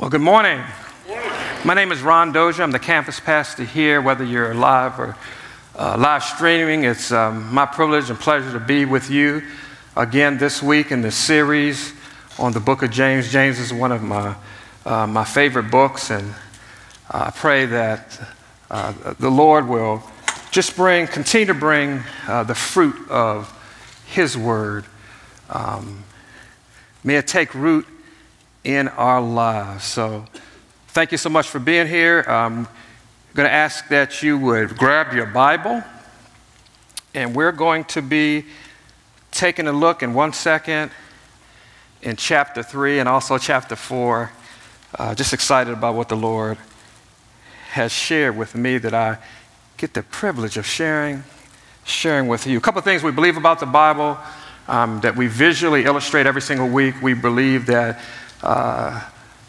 Well, good morning. My name is Ron Dozier. I'm the campus pastor here. Whether you're live or uh, live streaming, it's um, my privilege and pleasure to be with you again this week in the series on the book of James. James is one of my, uh, my favorite books, and I pray that uh, the Lord will just bring, continue to bring uh, the fruit of His word. Um, may it take root in our lives. So, thank you so much for being here. I'm going to ask that you would grab your Bible, and we're going to be taking a look in one second in chapter 3 and also chapter 4. Uh, just excited about what the Lord has shared with me that I get the privilege of sharing, sharing with you. A couple of things we believe about the Bible um, that we visually illustrate every single week. We believe that uh,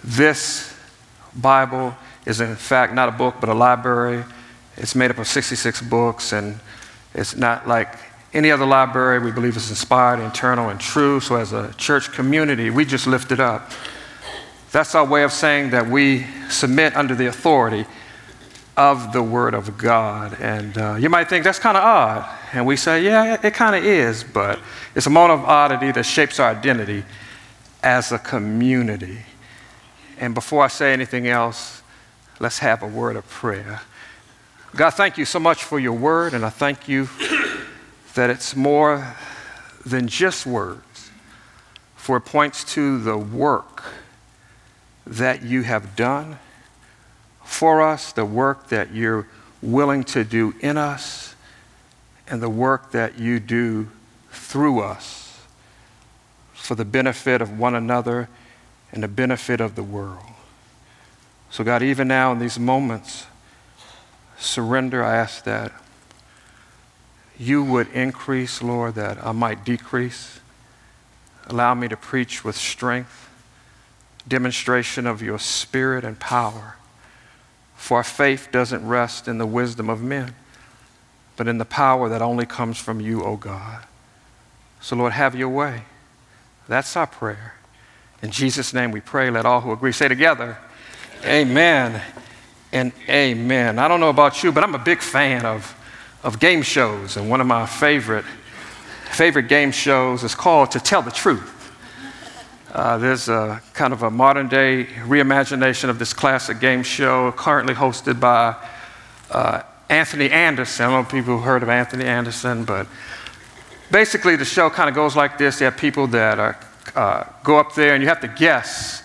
this Bible is, in fact, not a book, but a library. It's made up of 66 books, and it's not like any other library. We believe it's inspired, internal, and true. So, as a church community, we just lift it up. That's our way of saying that we submit under the authority of the Word of God. And uh, you might think that's kind of odd. And we say, yeah, it kind of is, but it's a moment of oddity that shapes our identity as a community. And before I say anything else, let's have a word of prayer. God, thank you so much for your word, and I thank you that it's more than just words, for it points to the work that you have done for us, the work that you're willing to do in us, and the work that you do through us for the benefit of one another and the benefit of the world. So, God, even now in these moments, surrender, I ask that you would increase, Lord, that I might decrease. Allow me to preach with strength, demonstration of your spirit and power. For our faith doesn't rest in the wisdom of men, but in the power that only comes from you, O God. So, Lord, have your way. That's our prayer. In Jesus' name we pray. Let all who agree say together, Amen and amen. I don't know about you, but I'm a big fan of, of game shows. And one of my favorite, favorite game shows is called To Tell the Truth. Uh, there's a kind of a modern day reimagination of this classic game show, currently hosted by uh, Anthony Anderson. I don't know if people have heard of Anthony Anderson, but basically, the show kind of goes like this. You have people that are, uh, go up there, and you have to guess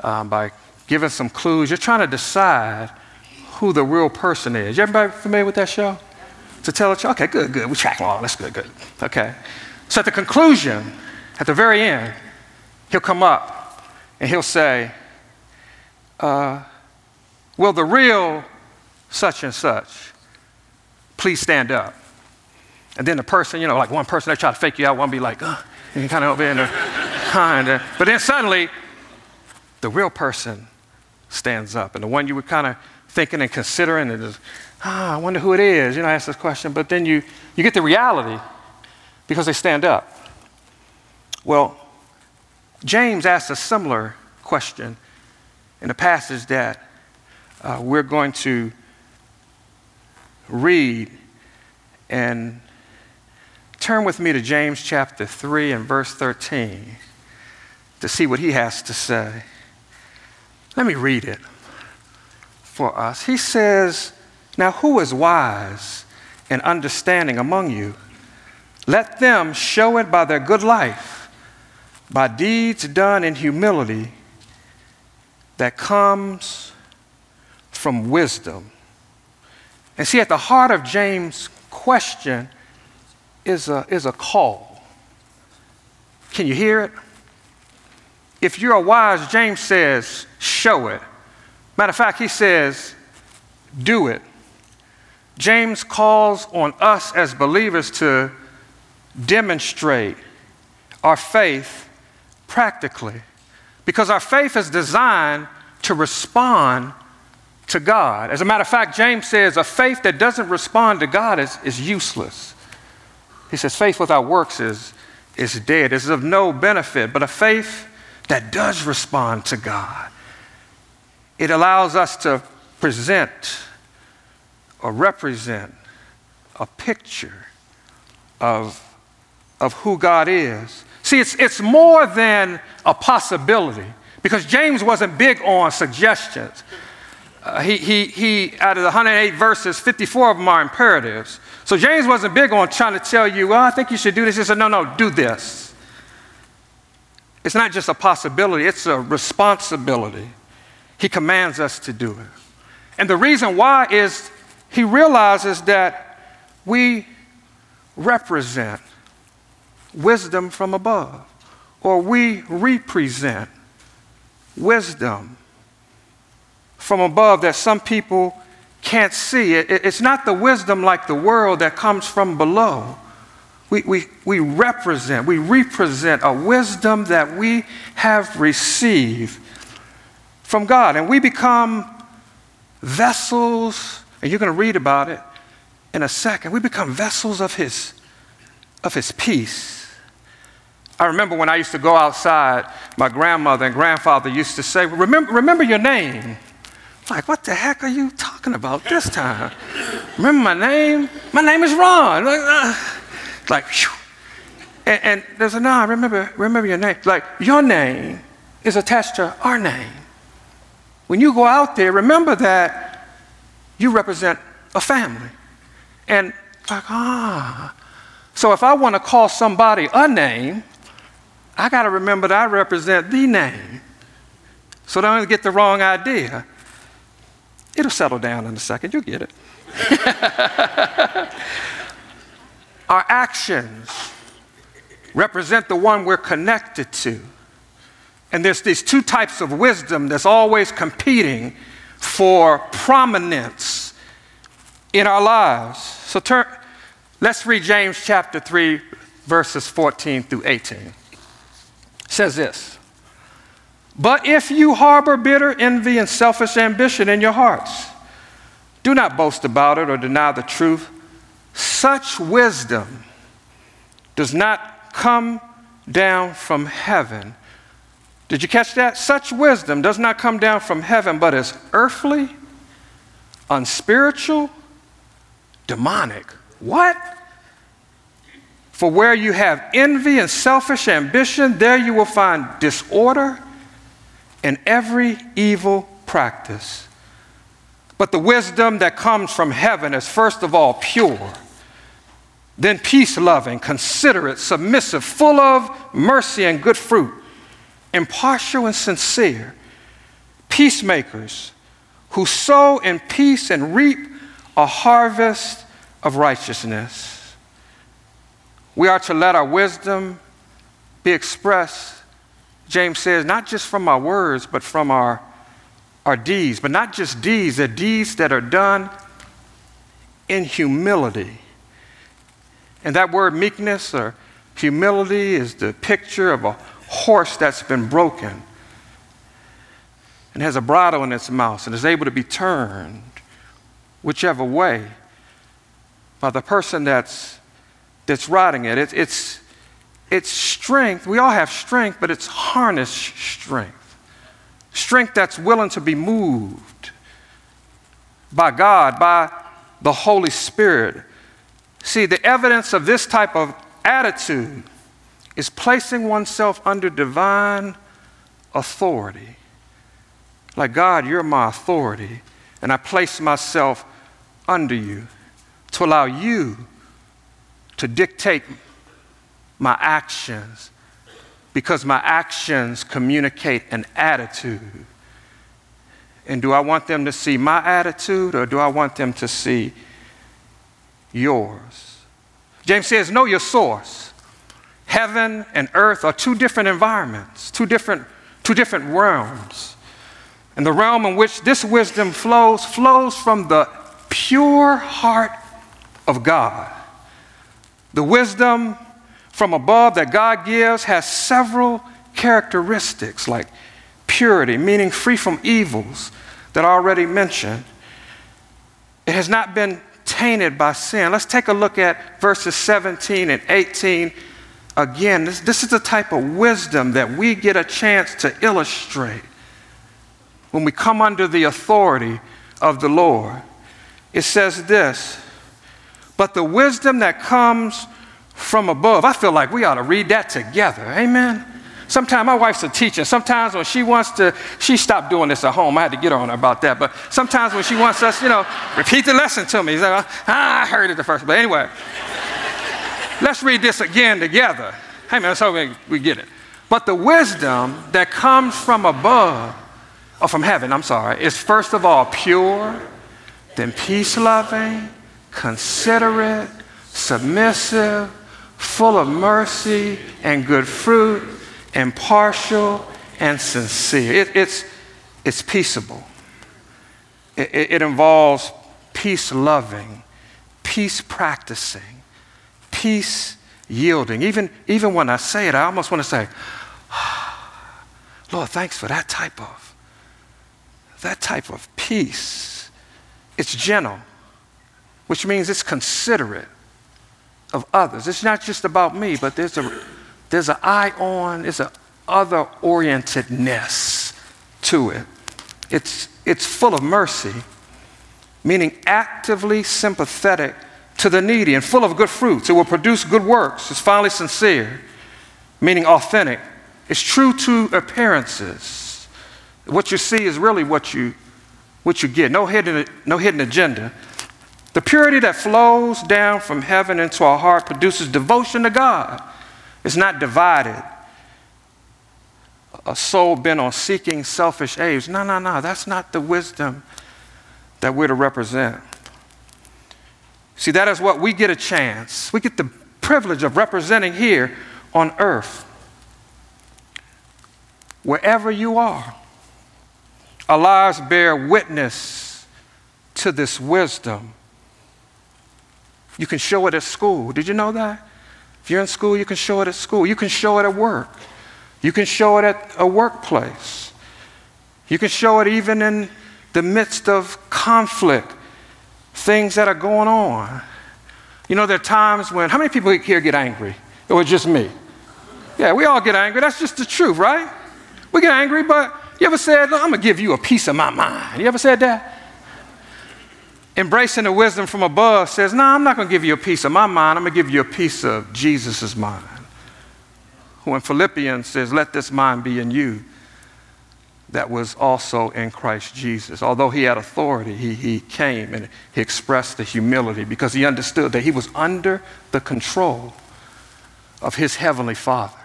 um, by giving some clues. You're trying to decide who the real person is. Everybody familiar with that show? To tell it, okay, good, good. We're tracking along. That's good, good. Okay. So at the conclusion, at the very end, he'll come up and he'll say, uh, Will the real such and such please stand up? And then the person, you know, like one person, they try to fake you out, one be like, uh, and kind of over in there. But then suddenly, the real person stands up. And the one you were kind of thinking and considering is, ah, I wonder who it is. You know, I ask this question. But then you, you get the reality because they stand up. Well, James asks a similar question in a passage that uh, we're going to read and Turn with me to James chapter 3 and verse 13 to see what he has to say. Let me read it for us. He says, Now who is wise and understanding among you? Let them show it by their good life, by deeds done in humility that comes from wisdom. And see, at the heart of James' question is a, is a call. Can you hear it? If you're wise, James says, show it. Matter of fact, he says, do it. James calls on us as believers to demonstrate our faith practically because our faith is designed to respond to God. As a matter of fact, James says a faith that doesn't respond to God is, is useless. He says, faith without works is, is dead, is of no benefit, but a faith that does respond to God it allows us to present or represent a picture of, of who God is. See, it's, it's more than a possibility because James wasn't big on suggestions. Uh, he, he, he, out of the 108 verses, 54 of them are imperatives. So James wasn't big on trying to tell you, well, I think you should do this. He said, no, no, do this. It's not just a possibility, it's a responsibility. He commands us to do it. And the reason why is he realizes that we represent wisdom from above, or we represent wisdom from above that some people can't see. It, it's not the wisdom like the world that comes from below. We, we, we represent, we represent a wisdom that we have received from God. And we become vessels, and you're going to read about it in a second. We become vessels of His, of his peace. I remember when I used to go outside, my grandmother and grandfather used to say, Remember, remember your name. Like, what the heck are you talking about this time? Remember my name? My name is Ron. Like, uh, like and, and there's a no, remember, remember your name. Like, your name is attached to our name. When you go out there, remember that you represent a family. And like, ah. So if I want to call somebody a name, I got to remember that I represent the name. So don't get the wrong idea. It'll settle down in a second. You'll get it. Our actions represent the one we're connected to. And there's these two types of wisdom that's always competing for prominence in our lives. So turn, let's read James chapter 3, verses 14 through 18. It says this But if you harbor bitter envy and selfish ambition in your hearts, do not boast about it or deny the truth. Such wisdom does not come down from heaven. Did you catch that? Such wisdom does not come down from heaven, but is earthly, unspiritual, demonic. What? For where you have envy and selfish ambition, there you will find disorder and every evil practice. But the wisdom that comes from heaven is first of all pure, then peace loving, considerate, submissive, full of mercy and good fruit, impartial and sincere, peacemakers who sow in peace and reap a harvest of righteousness. We are to let our wisdom be expressed, James says, not just from our words, but from our, our deeds. But not just deeds, they're deeds that are done in humility. And that word meekness or humility is the picture of a horse that's been broken and has a bridle in its mouth and is able to be turned whichever way by the person that's, that's riding it. it. It's, it's strength. We all have strength, but it's harness strength. Strength that's willing to be moved by God, by the Holy Spirit. See, the evidence of this type of attitude is placing oneself under divine authority. Like, God, you're my authority, and I place myself under you to allow you to dictate my actions because my actions communicate an attitude. And do I want them to see my attitude or do I want them to see yours? James says, Know your source. Heaven and earth are two different environments, two different, two different realms. And the realm in which this wisdom flows flows from the pure heart of God. The wisdom from above that God gives has several characteristics like purity, meaning free from evils that I already mentioned. It has not been tainted by sin. Let's take a look at verses 17 and 18 again. This, this is the type of wisdom that we get a chance to illustrate when we come under the authority of the Lord. It says this, but the wisdom that comes from above, I feel like we ought to read that together. Amen. Sometimes my wife's a teacher. Sometimes when she wants to, she stopped doing this at home. I had to get on her about that. But sometimes when she wants us, you know, repeat the lesson to me. Like, ah, I heard it the first. But anyway, let's read this again together. Hey man, so we, we get it. But the wisdom that comes from above, or from heaven, I'm sorry, is first of all pure, then peace loving, considerate, submissive, full of mercy and good fruit impartial, and sincere. It, it's, it's peaceable. It, it, involves peace loving, peace practicing, peace yielding. Even, even when I say it, I almost want to say, Lord, thanks for that type of, that type of peace. It's gentle, which means it's considerate of others. It's not just about me, but there's a there's an eye on, there's an other orientedness to it. It's, it's full of mercy, meaning actively sympathetic to the needy and full of good fruits. It will produce good works. It's finally sincere, meaning authentic. It's true to appearances. What you see is really what you, what you get. No hidden, no hidden agenda. The purity that flows down from heaven into our heart produces devotion to God it's not divided. A soul bent on seeking selfish aims. No, no, no. That's not the wisdom that we're to represent. See, that is what we get a chance. We get the privilege of representing here on earth. Wherever you are, our lives bear witness to this wisdom. You can show it at school. Did you know that? If you're in school, you can show it at school. You can show it at work. You can show it at a workplace. You can show it even in the midst of conflict, things that are going on. You know, there are times when, how many people here get angry? It was just me. Yeah, we all get angry. That's just the truth, right? We get angry, but you ever said, I'm going to give you a piece of my mind? You ever said that? Embracing the wisdom from above says, No, I'm not going to give you a piece of my mind. I'm going to give you a piece of Jesus' mind. When Philippians says, Let this mind be in you that was also in Christ Jesus. Although he had authority, he, he came and he expressed the humility because he understood that he was under the control of his heavenly Father.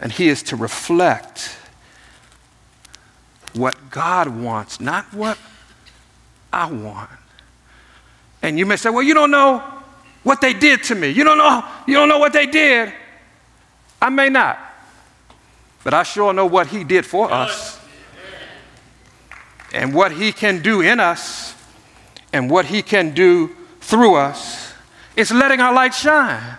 And he is to reflect what God wants, not what I want. And you may say, well, you don't know what they did to me. You don't know, you don't know what they did. I may not. But I sure know what he did for us. And what he can do in us and what he can do through us is letting our light shine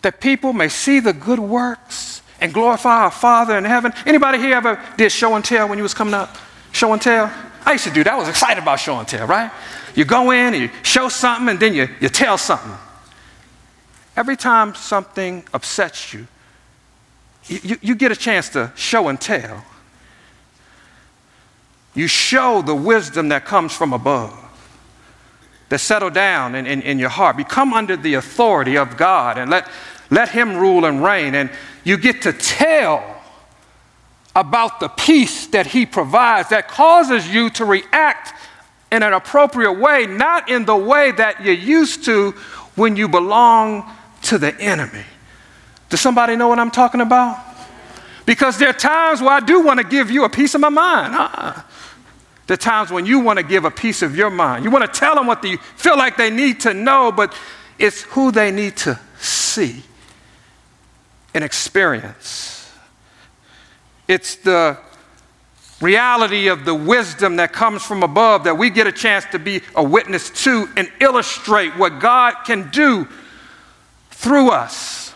that people may see the good works and glorify our Father in heaven. Anybody here ever did show and tell when you was coming up? Show and tell? I used to do that. I was excited about show and tell, right? You go in, and you show something, and then you, you tell something. Every time something upsets you, you, you, you get a chance to show and tell. You show the wisdom that comes from above, that settle down in, in, in your heart. Become under the authority of God and let, let Him rule and reign. And you get to tell about the peace that He provides that causes you to react in an appropriate way, not in the way that you're used to when you belong to the enemy. Does somebody know what I'm talking about? Because there are times where I do want to give you a piece of my mind. Uh-uh. Times when you want to give a piece of your mind. You want to tell them what you feel like they need to know, but it's who they need to see and experience. It's the reality of the wisdom that comes from above that we get a chance to be a witness to and illustrate what God can do through us.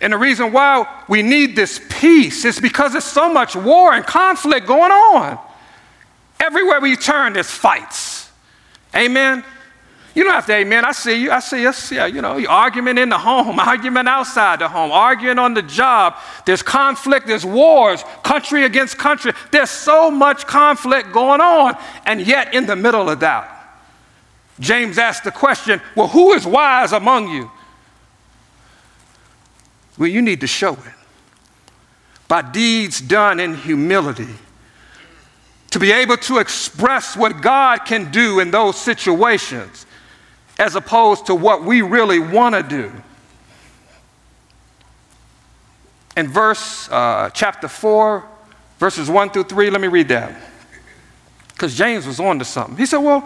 And the reason why we need this peace is because there's so much war and conflict going on. Everywhere we turn, there's fights. Amen? You don't have to amen. I see you. I see us. Yeah, you know, argument in the home, argument outside the home, arguing on the job. There's conflict, there's wars, country against country. There's so much conflict going on. And yet, in the middle of that, James asked the question well, who is wise among you? Well, you need to show it by deeds done in humility to be able to express what God can do in those situations as opposed to what we really want to do. In verse uh, chapter 4, verses 1 through 3, let me read that. Because James was on to something. He said, Well,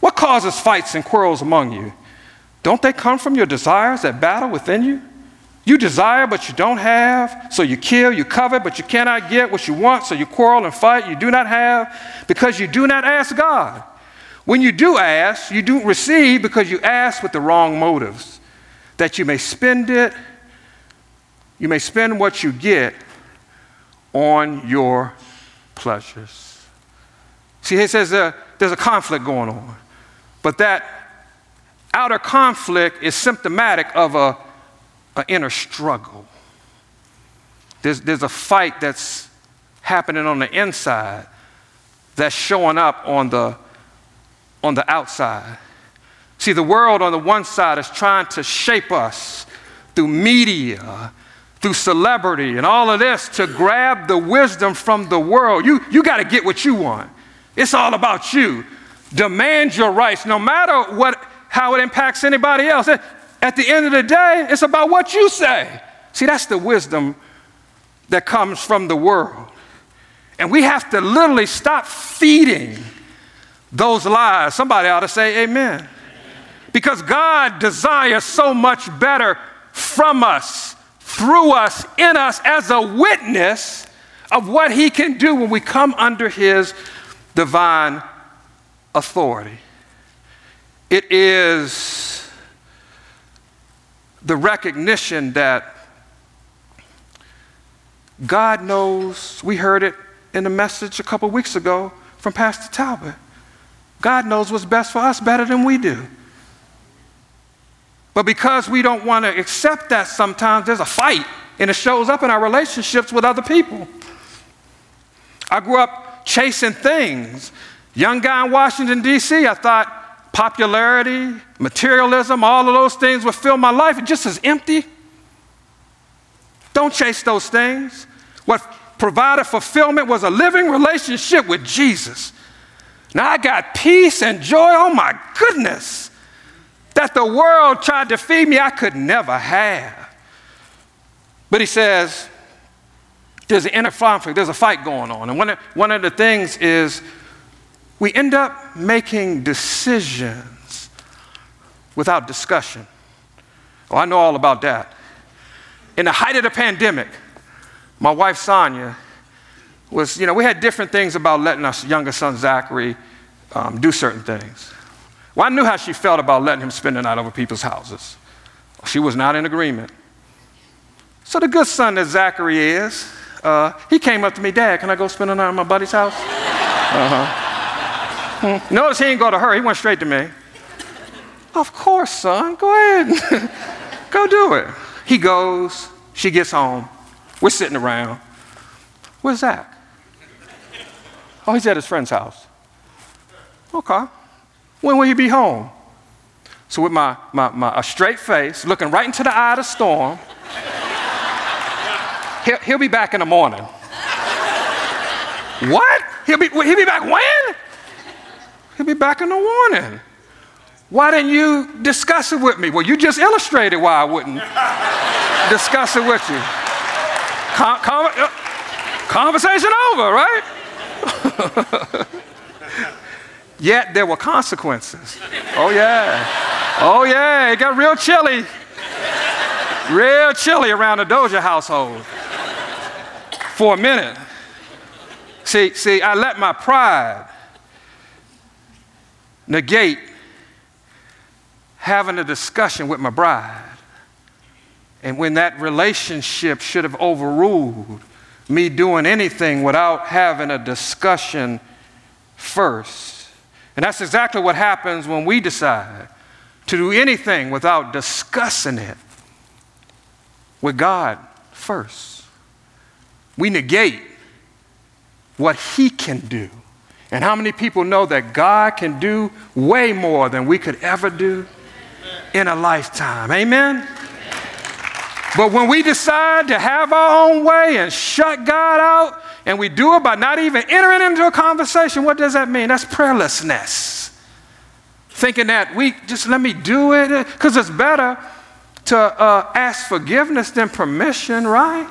what causes fights and quarrels among you? Don't they come from your desires that battle within you? You desire, but you don't have, so you kill, you covet, but you cannot get what you want, so you quarrel and fight, you do not have, because you do not ask God. When you do ask, you don't receive because you ask with the wrong motives, that you may spend it, you may spend what you get on your pleasures. See, he says uh, there's a conflict going on, but that outer conflict is symptomatic of a an inner struggle. There's, there's a fight that's happening on the inside that's showing up on the, on the outside. See, the world on the one side is trying to shape us through media, through celebrity, and all of this to grab the wisdom from the world. You, you got to get what you want. It's all about you. Demand your rights, no matter what, how it impacts anybody else. At the end of the day, it's about what you say. See, that's the wisdom that comes from the world. And we have to literally stop feeding those lies. Somebody ought to say amen. Because God desires so much better from us, through us, in us, as a witness of what He can do when we come under His divine authority. It is the recognition that God knows, we heard it in the message a couple weeks ago from Pastor Talbot. God knows what's best for us better than we do. But because we don't want to accept that sometimes, there's a fight, and it shows up in our relationships with other people. I grew up chasing things. Young guy in Washington, D.C., I thought popularity, materialism, all of those things would fill my life. It just as empty. Don't chase those things. What provided fulfillment was a living relationship with Jesus. Now I got peace and joy. Oh my goodness. That the world tried to feed me, I could never have. But he says, there's an inner conflict, there's a fight going on. And one of, one of the things is we end up making decisions without discussion. Oh, I know all about that. In the height of the pandemic, my wife Sonia was, you know, we had different things about letting our younger son Zachary um, do certain things. Well, I knew how she felt about letting him spend the night over people's houses. She was not in agreement. So the good son that Zachary is, uh, he came up to me, Dad, can I go spend the night at my buddy's house? Uh-huh. Notice he didn't go to her, he went straight to me. Of course, son, go ahead. go do it. He goes, she gets home. We're sitting around. Where's Zach? Oh, he's at his friend's house. Okay. When will he be home? So, with my, my, my a straight face, looking right into the eye of the storm, he'll, he'll be back in the morning. what? He'll be, he'll be back when? He'll be back in the morning. Why didn't you discuss it with me? Well, you just illustrated why I wouldn't discuss it with you. Con- con- uh, conversation over, right? Yet there were consequences. Oh, yeah. Oh, yeah. It got real chilly. Real chilly around the Dozier household for a minute. See, see, I let my pride negate having a discussion with my bride. And when that relationship should have overruled me doing anything without having a discussion first. And that's exactly what happens when we decide to do anything without discussing it with God first. We negate what He can do. And how many people know that God can do way more than we could ever do in a lifetime? Amen? But when we decide to have our own way and shut God out, and we do it by not even entering into a conversation, what does that mean? That's prayerlessness. Thinking that we just let me do it, because it's better to uh, ask forgiveness than permission, right?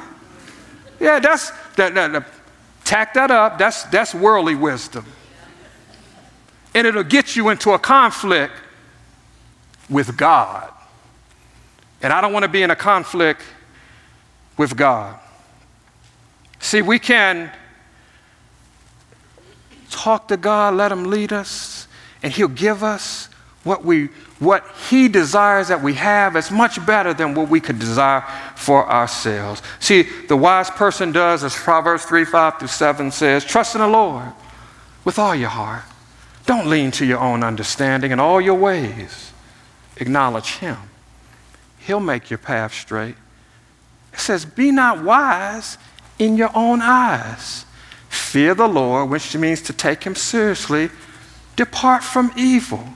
Yeah, that's that, that, that, tack that up. That's that's worldly wisdom, and it'll get you into a conflict with God. And I don't want to be in a conflict with God. See, we can talk to God, let Him lead us, and He'll give us what, we, what He desires that we have. It's much better than what we could desire for ourselves. See, the wise person does, as Proverbs 3 5 through 7 says, trust in the Lord with all your heart. Don't lean to your own understanding in all your ways. Acknowledge Him He'll make your path straight. It says, Be not wise in your own eyes. Fear the Lord, which means to take Him seriously. Depart from evil.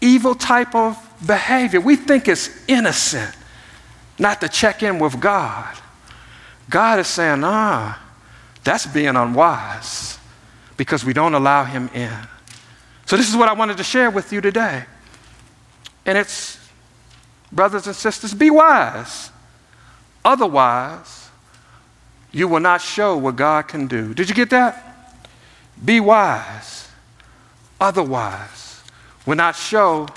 Evil type of behavior. We think it's innocent not to check in with God. God is saying, ah, that's being unwise because we don't allow Him in. So, this is what I wanted to share with you today. And it's brothers and sisters, be wise. Otherwise, you will not show what God can do. Did you get that? Be wise. Otherwise, will not show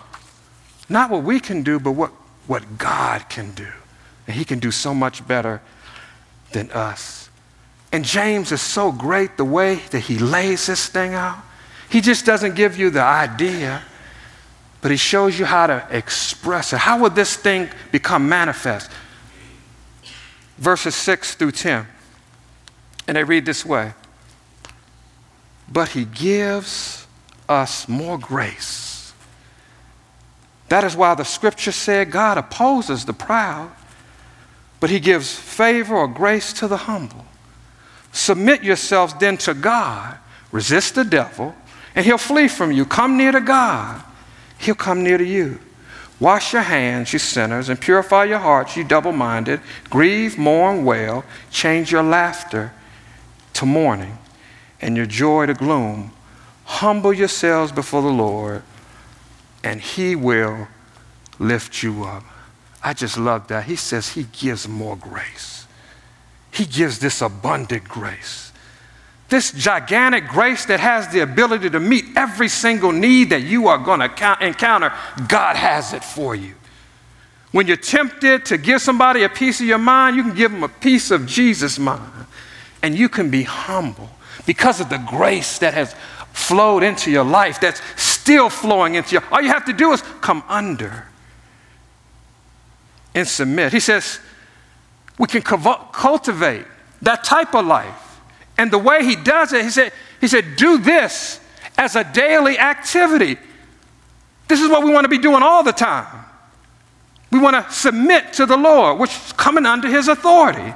not what we can do, but what, what God can do. And He can do so much better than us. And James is so great the way that he lays this thing out. He just doesn't give you the idea, but he shows you how to express it. How would this thing become manifest? Verses 6 through 10. And they read this way But he gives us more grace. That is why the scripture said God opposes the proud, but he gives favor or grace to the humble. Submit yourselves then to God, resist the devil, and he'll flee from you. Come near to God He'll come near to you. Wash your hands, you sinners, and purify your hearts, you double minded. Grieve, mourn, wail. Change your laughter to mourning and your joy to gloom. Humble yourselves before the Lord, and He will lift you up. I just love that. He says He gives more grace, He gives this abundant grace. This gigantic grace that has the ability to meet every single need that you are going to encounter, God has it for you. When you're tempted to give somebody a piece of your mind, you can give them a piece of Jesus' mind. And you can be humble because of the grace that has flowed into your life, that's still flowing into you. All you have to do is come under and submit. He says, we can cultivate that type of life and the way he does it, he said, he said, do this as a daily activity. This is what we want to be doing all the time. We want to submit to the Lord, which is coming under his authority.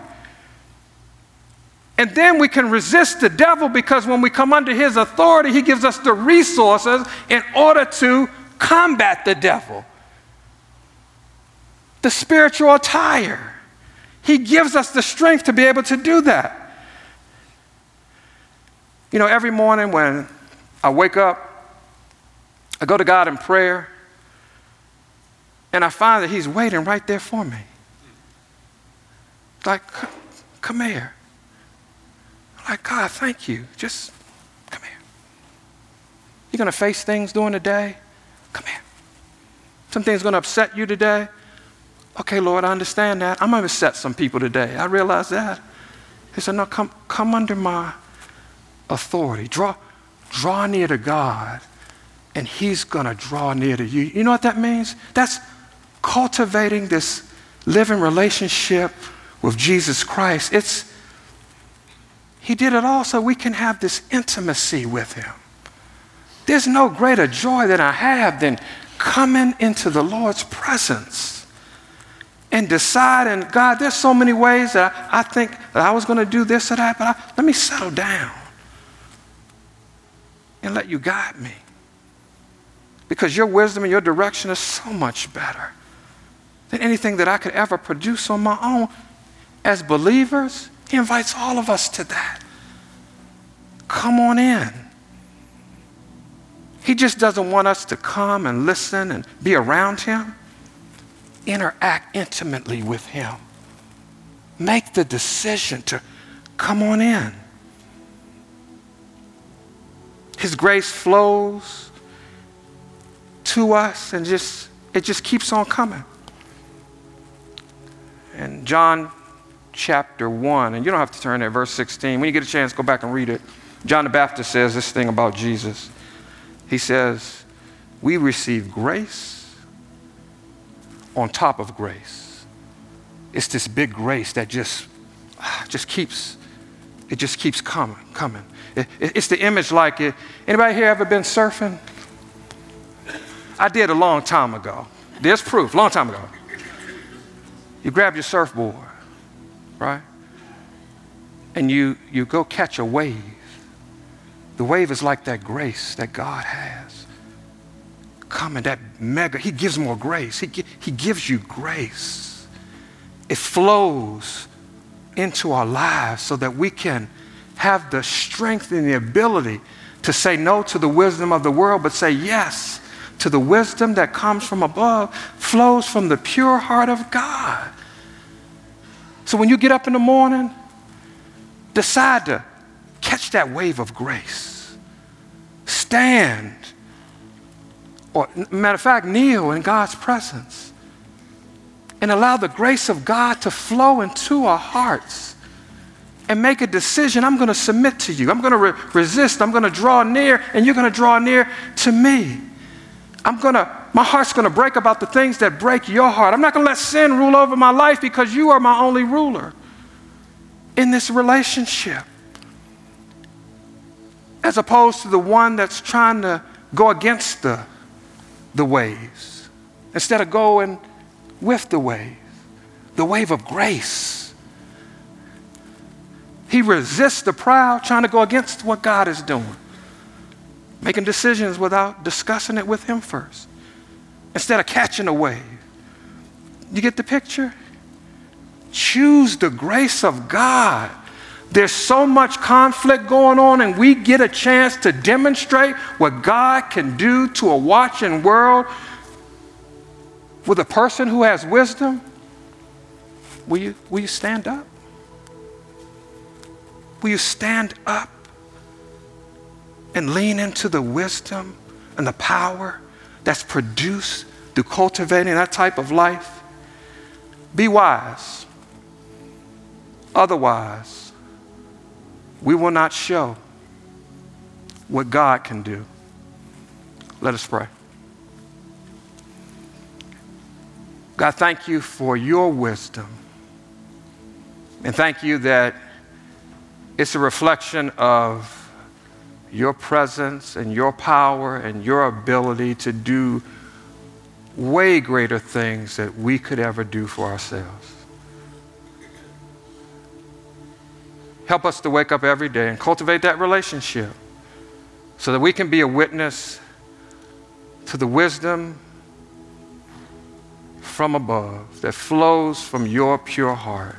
And then we can resist the devil because when we come under his authority, he gives us the resources in order to combat the devil. The spiritual attire. He gives us the strength to be able to do that. You know, every morning when I wake up, I go to God in prayer, and I find that He's waiting right there for me. Like, come here. Like, God, thank you. Just come here. You're going to face things during the day? Come here. Something's going to upset you today? Okay, Lord, I understand that. I'm going to upset some people today. I realize that. He said, No, come, come under my authority. Draw, draw near to God, and He's going to draw near to you. You know what that means? That's cultivating this living relationship with Jesus Christ. It's He did it all so we can have this intimacy with Him. There's no greater joy that I have than coming into the Lord's presence and deciding, God, there's so many ways that I, I think that I was going to do this or that, but I, let me settle down and let you guide me. Because your wisdom and your direction is so much better than anything that I could ever produce on my own. As believers, He invites all of us to that. Come on in. He just doesn't want us to come and listen and be around Him. Interact intimately with Him. Make the decision to come on in. His grace flows to us and just it just keeps on coming. And John chapter 1, and you don't have to turn there, verse 16. When you get a chance, go back and read it. John the Baptist says this thing about Jesus. He says, We receive grace on top of grace. It's this big grace that just, ah, just keeps, it just keeps coming, coming. It, it, it's the image like it. Anybody here ever been surfing? I did a long time ago. There's proof, long time ago. You grab your surfboard, right? And you, you go catch a wave. The wave is like that grace that God has. Coming, that mega, He gives more grace. He, he gives you grace. It flows into our lives so that we can have the strength and the ability to say no to the wisdom of the world, but say yes to the wisdom that comes from above, flows from the pure heart of God. So when you get up in the morning, decide to catch that wave of grace. Stand, or matter of fact, kneel in God's presence and allow the grace of God to flow into our hearts and make a decision. I'm going to submit to you. I'm going to re- resist. I'm going to draw near, and you're going to draw near to me. I'm going to, my heart's going to break about the things that break your heart. I'm not going to let sin rule over my life because you are my only ruler in this relationship. As opposed to the one that's trying to go against the, the waves instead of going with the wave, the wave of grace. He resists the proud, trying to go against what God is doing making decisions without discussing it with Him first, instead of catching a wave. You get the picture? Choose the grace of God. There's so much conflict going on, and we get a chance to demonstrate what God can do to a watching world with a person who has wisdom. Will you, will you stand up? Will you stand up? and lean into the wisdom and the power that's produced through cultivating that type of life. Be wise. Otherwise, we will not show what God can do. Let us pray. God, thank you for your wisdom. And thank you that it's a reflection of your presence and your power and your ability to do way greater things that we could ever do for ourselves. Help us to wake up every day and cultivate that relationship so that we can be a witness to the wisdom from above that flows from your pure heart.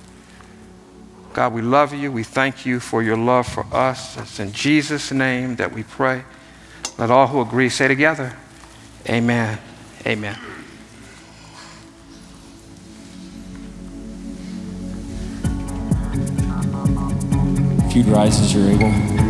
God, we love you. We thank you for your love for us. It's in Jesus' name that we pray. Let all who agree say together, Amen. Amen. If you'd rise as you're able.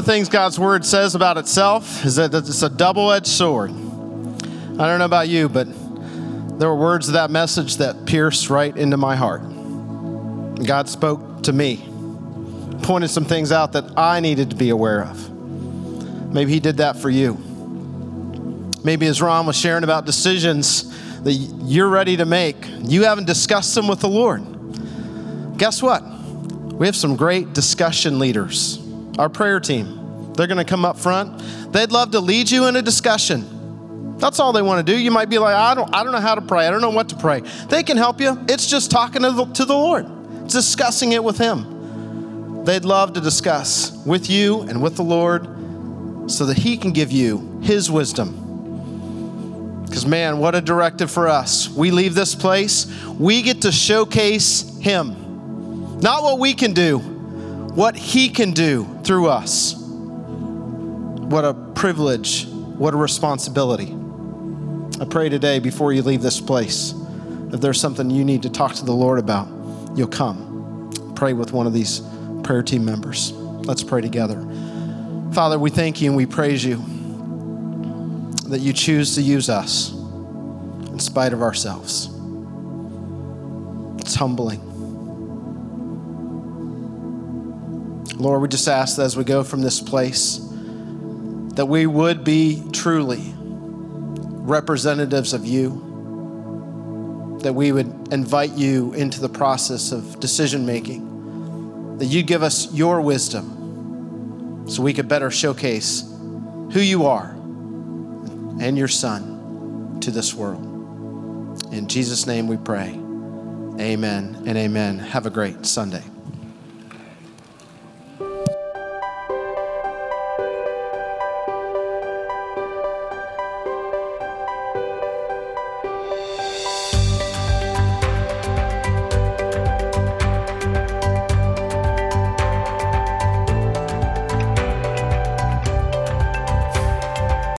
The things God's word says about itself is that it's a double edged sword. I don't know about you, but there were words of that message that pierced right into my heart. God spoke to me, pointed some things out that I needed to be aware of. Maybe He did that for you. Maybe as Ron was sharing about decisions that you're ready to make, you haven't discussed them with the Lord. Guess what? We have some great discussion leaders. Our prayer team, they're going to come up front. They'd love to lead you in a discussion. That's all they want to do. You might be like, I don't, I don't know how to pray. I don't know what to pray. They can help you. It's just talking to the, to the Lord, discussing it with Him. They'd love to discuss with you and with the Lord so that He can give you His wisdom because, man, what a directive for us. We leave this place, we get to showcase Him. Not what we can do, what He can do through us. What a privilege, what a responsibility. I pray today before you leave this place, if there's something you need to talk to the Lord about, you'll come. Pray with one of these prayer team members. Let's pray together. Father, we thank you and we praise you that you choose to use us in spite of ourselves. It's humbling. Lord, we just ask that as we go from this place, that we would be truly representatives of you, that we would invite you into the process of decision making, that you'd give us your wisdom so we could better showcase who you are and your Son to this world. In Jesus' name we pray. Amen and amen. Have a great Sunday.